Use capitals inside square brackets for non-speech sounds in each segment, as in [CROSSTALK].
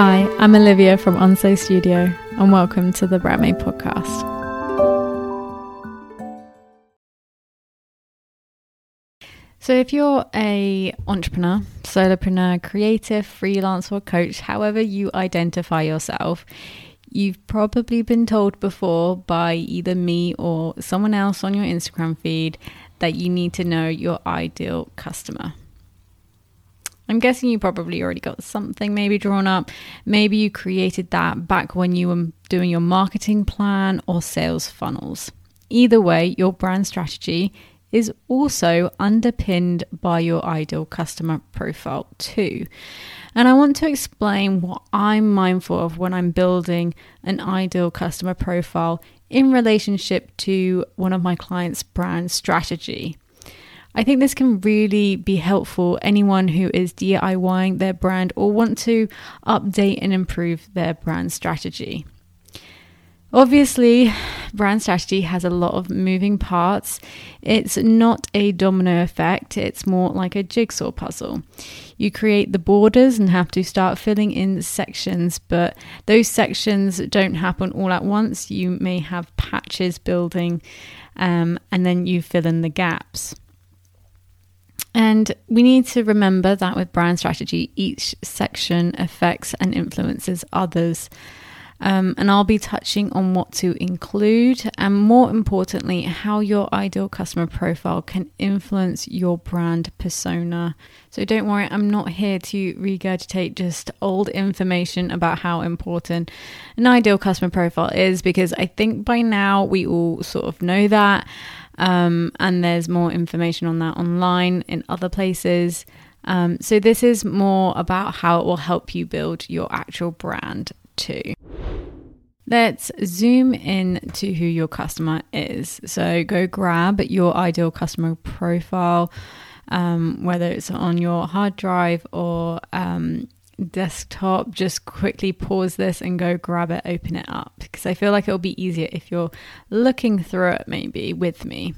Hi, I'm Olivia from Onso Studio, and welcome to the Brand Made podcast. So, if you're a entrepreneur, solopreneur, creative, freelance, or coach, however you identify yourself, you've probably been told before by either me or someone else on your Instagram feed that you need to know your ideal customer. I'm guessing you probably already got something maybe drawn up. Maybe you created that back when you were doing your marketing plan or sales funnels. Either way, your brand strategy is also underpinned by your ideal customer profile, too. And I want to explain what I'm mindful of when I'm building an ideal customer profile in relationship to one of my clients' brand strategy. I think this can really be helpful anyone who is DIYing their brand or want to update and improve their brand strategy. Obviously, brand strategy has a lot of moving parts. It's not a domino effect, it's more like a jigsaw puzzle. You create the borders and have to start filling in sections, but those sections don't happen all at once. You may have patches building, um, and then you fill in the gaps. And we need to remember that with brand strategy, each section affects and influences others. Um, and I'll be touching on what to include and, more importantly, how your ideal customer profile can influence your brand persona. So, don't worry, I'm not here to regurgitate just old information about how important an ideal customer profile is because I think by now we all sort of know that. Um, and there's more information on that online in other places. Um, so, this is more about how it will help you build your actual brand too. Let's zoom in to who your customer is. So, go grab your ideal customer profile, um, whether it's on your hard drive or um, desktop, just quickly pause this and go grab it, open it up because I feel like it'll be easier if you're looking through it maybe with me.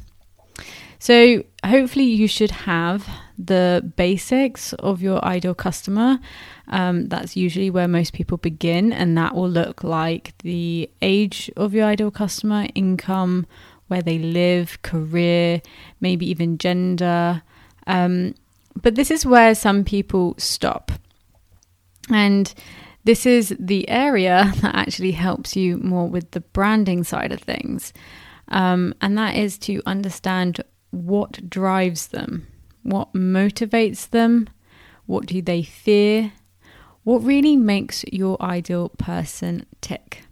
So, hopefully, you should have the basics of your ideal customer. Um, that's usually where most people begin, and that will look like the age of your ideal customer, income, where they live, career, maybe even gender. Um, but this is where some people stop. And this is the area [LAUGHS] that actually helps you more with the branding side of things. Um, and that is to understand what drives them, what motivates them, what do they fear, what really makes your ideal person tick.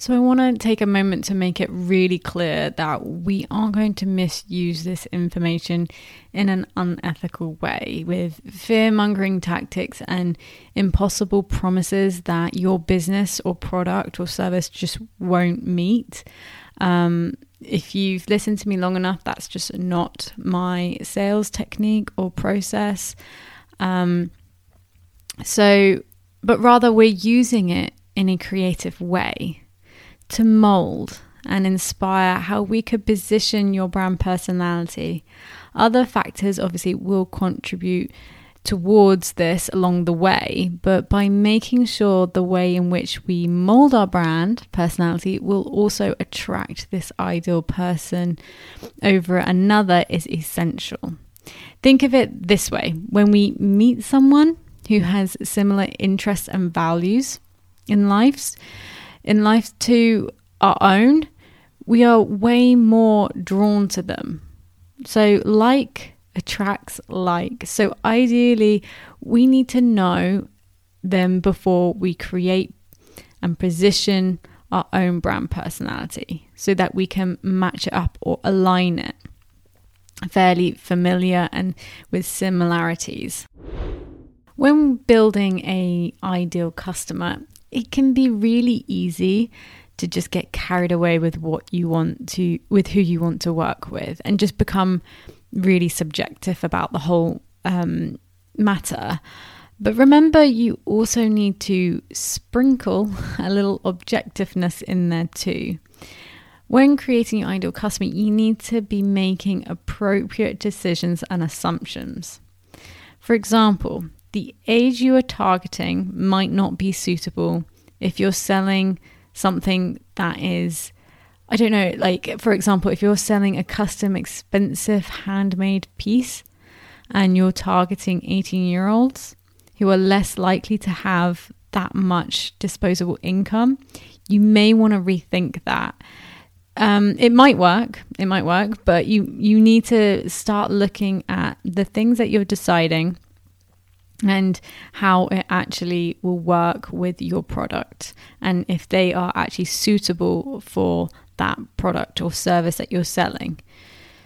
So, I want to take a moment to make it really clear that we aren't going to misuse this information in an unethical way with fear mongering tactics and impossible promises that your business or product or service just won't meet. Um, if you've listened to me long enough, that's just not my sales technique or process. Um, so, but rather, we're using it in a creative way to mold and inspire how we could position your brand personality. Other factors obviously will contribute towards this along the way, but by making sure the way in which we mold our brand personality will also attract this ideal person over another is essential. Think of it this way when we meet someone who has similar interests and values in lives, in life to our own, we are way more drawn to them. So, like attracts like. So, ideally, we need to know them before we create and position our own brand personality so that we can match it up or align it fairly familiar and with similarities. When building a ideal customer, it can be really easy to just get carried away with what you want to with who you want to work with and just become really subjective about the whole um, matter. But remember, you also need to sprinkle [LAUGHS] a little objectiveness in there too. When creating your ideal customer, you need to be making appropriate decisions and assumptions. For example, the age you are targeting might not be suitable if you're selling something that is I don't know, like for example, if you're selling a custom expensive handmade piece and you're targeting 18 year olds who are less likely to have that much disposable income, you may want to rethink that. Um, it might work, it might work, but you you need to start looking at the things that you're deciding and how it actually will work with your product and if they are actually suitable for that product or service that you're selling.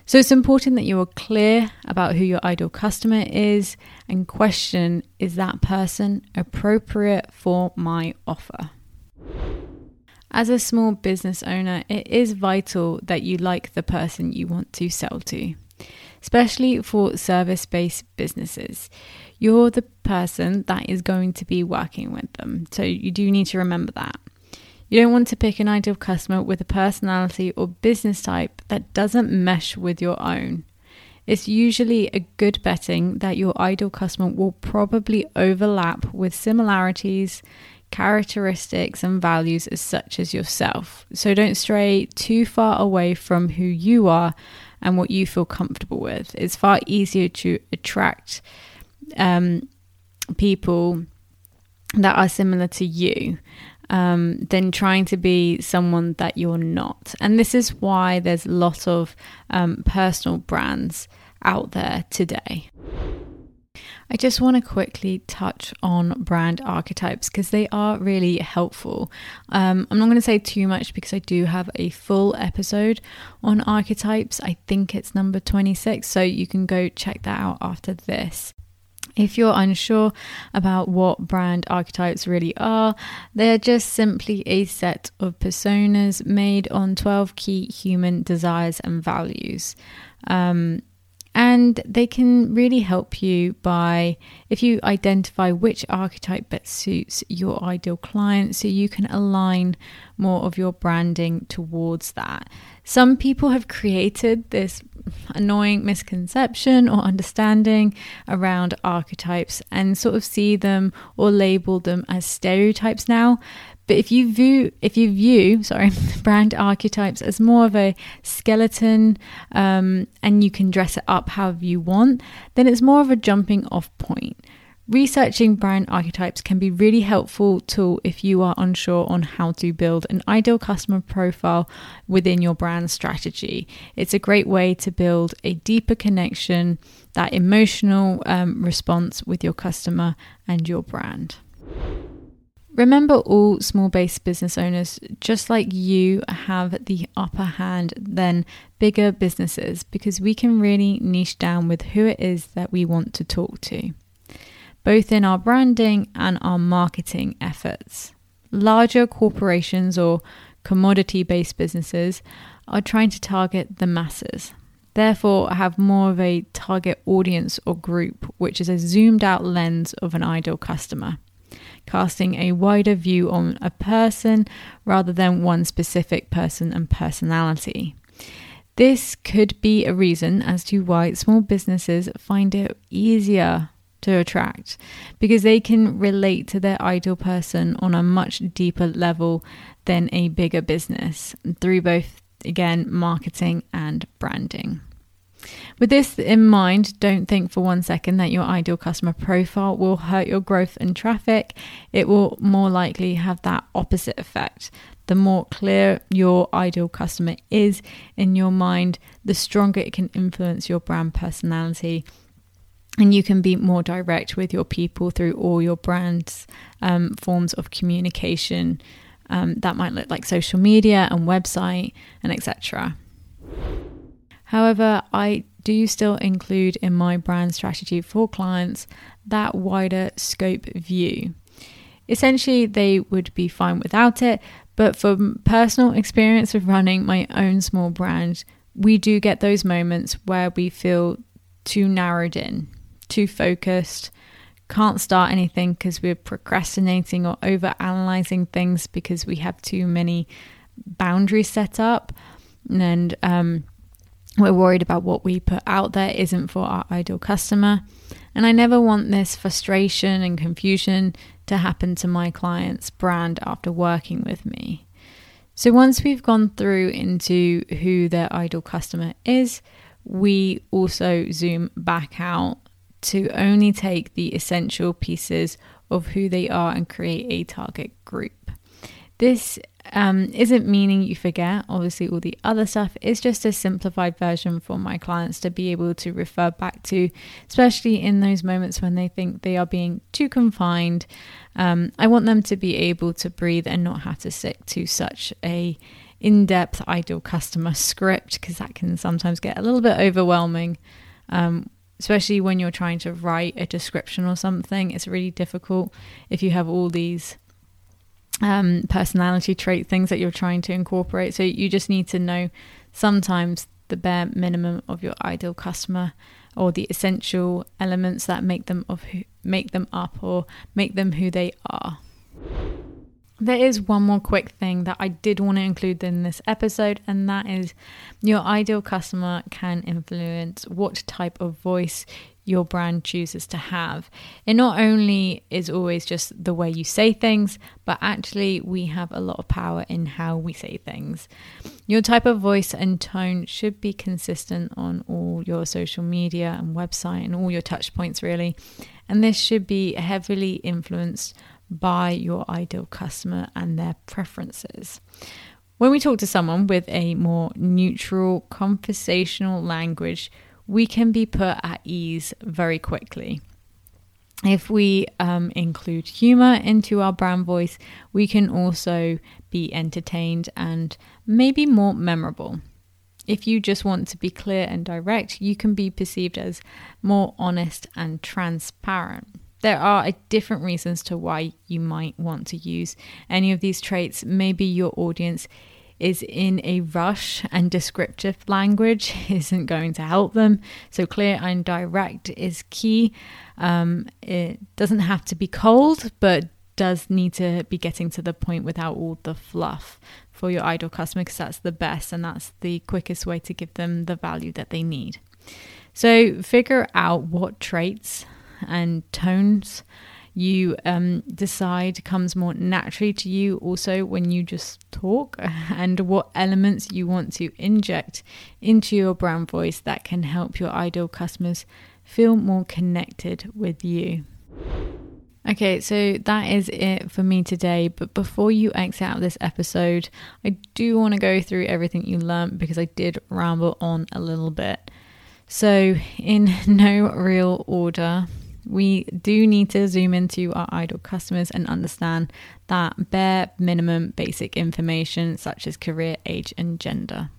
So it's important that you are clear about who your ideal customer is and question is that person appropriate for my offer? As a small business owner, it is vital that you like the person you want to sell to, especially for service based businesses you're the person that is going to be working with them. So you do need to remember that. You don't want to pick an ideal customer with a personality or business type that doesn't mesh with your own. It's usually a good betting that your ideal customer will probably overlap with similarities, characteristics, and values as such as yourself. So don't stray too far away from who you are and what you feel comfortable with. It's far easier to attract um, people that are similar to you um, than trying to be someone that you're not. And this is why there's a lot of um, personal brands out there today. I just want to quickly touch on brand archetypes because they are really helpful. Um, I'm not going to say too much because I do have a full episode on archetypes. I think it's number 26, so you can go check that out after this. If you're unsure about what brand archetypes really are, they're just simply a set of personas made on 12 key human desires and values. Um, and they can really help you by if you identify which archetype best suits your ideal client so you can align more of your branding towards that. Some people have created this annoying misconception or understanding around archetypes and sort of see them or label them as stereotypes now. But if you view if you view sorry [LAUGHS] brand archetypes as more of a skeleton um, and you can dress it up however you want, then it's more of a jumping off point. Researching brand archetypes can be really helpful tool if you are unsure on how to build an ideal customer profile within your brand strategy. It's a great way to build a deeper connection, that emotional um, response with your customer and your brand. Remember, all small based business owners, just like you, have the upper hand than bigger businesses because we can really niche down with who it is that we want to talk to both in our branding and our marketing efforts. Larger corporations or commodity based businesses are trying to target the masses, therefore, have more of a target audience or group, which is a zoomed out lens of an ideal customer, casting a wider view on a person rather than one specific person and personality. This could be a reason as to why small businesses find it easier to attract because they can relate to their ideal person on a much deeper level than a bigger business through both, again, marketing and branding. With this in mind, don't think for one second that your ideal customer profile will hurt your growth and traffic. It will more likely have that opposite effect. The more clear your ideal customer is in your mind, the stronger it can influence your brand personality and you can be more direct with your people through all your brands um, forms of communication um, that might look like social media and website and etc however i do still include in my brand strategy for clients that wider scope view essentially they would be fine without it but from personal experience of running my own small brand we do get those moments where we feel too narrowed in too focused, can't start anything because we're procrastinating or over analyzing things because we have too many boundaries set up. And um, We're worried about what we put out there isn't for our ideal customer. And I never want this frustration and confusion to happen to my client's brand after working with me. So once we've gone through into who their ideal customer is, we also zoom back out to only take the essential pieces of who they are and create a target group. This um, isn't meaning you forget, obviously, all the other stuff. It's just a simplified version for my clients to be able to refer back to, especially in those moments when they think they are being too confined. Um, I want them to be able to breathe and not have to stick to such a in-depth ideal customer script because that can sometimes get a little bit overwhelming um, especially when you're trying to write a description or something it's really difficult if you have all these um, personality trait things that you're trying to incorporate. So you just need to know sometimes the bare minimum of your ideal customer or the essential elements that make them of who, make them up or make them who they are. There is one more quick thing that I did want to include in this episode, and that is your ideal customer can influence what type of voice your brand chooses to have. It not only is always just the way you say things, but actually, we have a lot of power in how we say things. Your type of voice and tone should be consistent on all your social media and website and all your touch points, really. And this should be heavily influenced by your ideal customer and their preferences. When we talk to someone with a more neutral conversational language, we can be put at ease very quickly. If we um, include humor into our brand voice, we can also be entertained and maybe more memorable. If you just want to be clear and direct, you can be perceived as more honest and transparent. There are different reasons to why you might want to use any of these traits. Maybe your audience is in a rush and descriptive language [LAUGHS] isn't going to help them. So, clear and direct is key. Um, it doesn't have to be cold, but does need to be getting to the point without all the fluff for your ideal customer because that's the best and that's the quickest way to give them the value that they need. So, figure out what traits and tones you um, decide comes more naturally to you also when you just talk [LAUGHS] and what elements you want to inject into your brand voice that can help your ideal customers feel more connected with you. Okay, so that is it for me today. But before you exit out this episode, I do want to go through everything you learned because I did ramble on a little bit. So, in [LAUGHS] no real order, we do need to zoom into our ideal customers and understand that bare minimum basic information such as career, age, and gender.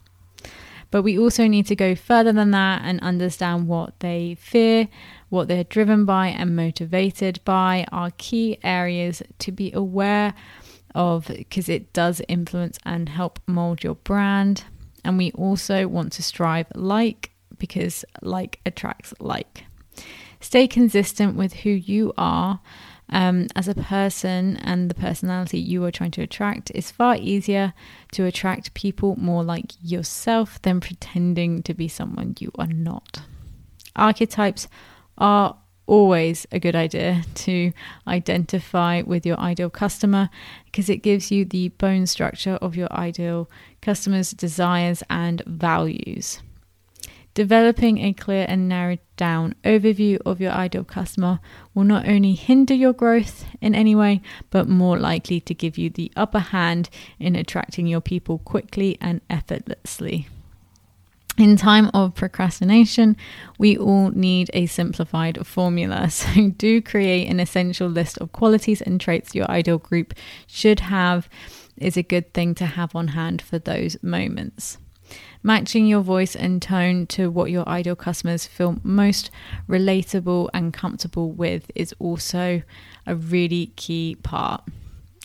But we also need to go further than that and understand what they fear, what they're driven by and motivated by are key areas to be aware of because it does influence and help mold your brand. And we also want to strive like because like attracts like stay consistent with who you are um, as a person and the personality you are trying to attract, it's far easier to attract people more like yourself than pretending to be someone you are not. Archetypes are always a good idea to identify with your ideal customer because it gives you the bone structure of your ideal customer's desires and values. Developing a clear and narrowed down overview of your ideal customer will not only hinder your growth in any way, but more likely to give you the upper hand in attracting your people quickly and effortlessly. In time of procrastination, we all need a simplified formula. [LAUGHS] So, do create an essential list of qualities and traits your ideal group should have, is a good thing to have on hand for those moments. Matching your voice and tone to what your ideal customers feel most relatable and comfortable with is also a really key part.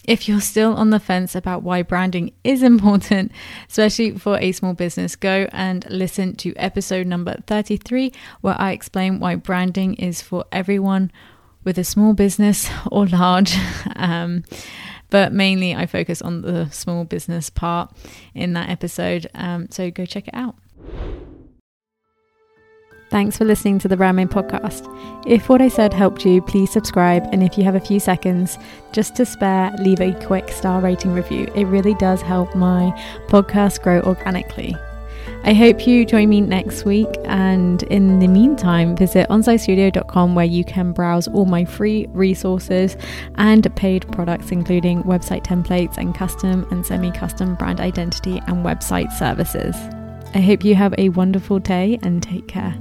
If you're still on the fence about why branding is important, especially for a small business, go and listen to episode number 33, where I explain why branding is for everyone with a small business [LAUGHS] or large. [LAUGHS] Um, but mainly, I focus on the small business part in that episode. Um, so go check it out. Thanks for listening to the Brand Made podcast. If what I said helped you, please subscribe. And if you have a few seconds just to spare, leave a quick star rating review. It really does help my podcast grow organically. I hope you join me next week. And in the meantime, visit onsitestudio.com where you can browse all my free resources and paid products, including website templates and custom and semi custom brand identity and website services. I hope you have a wonderful day and take care.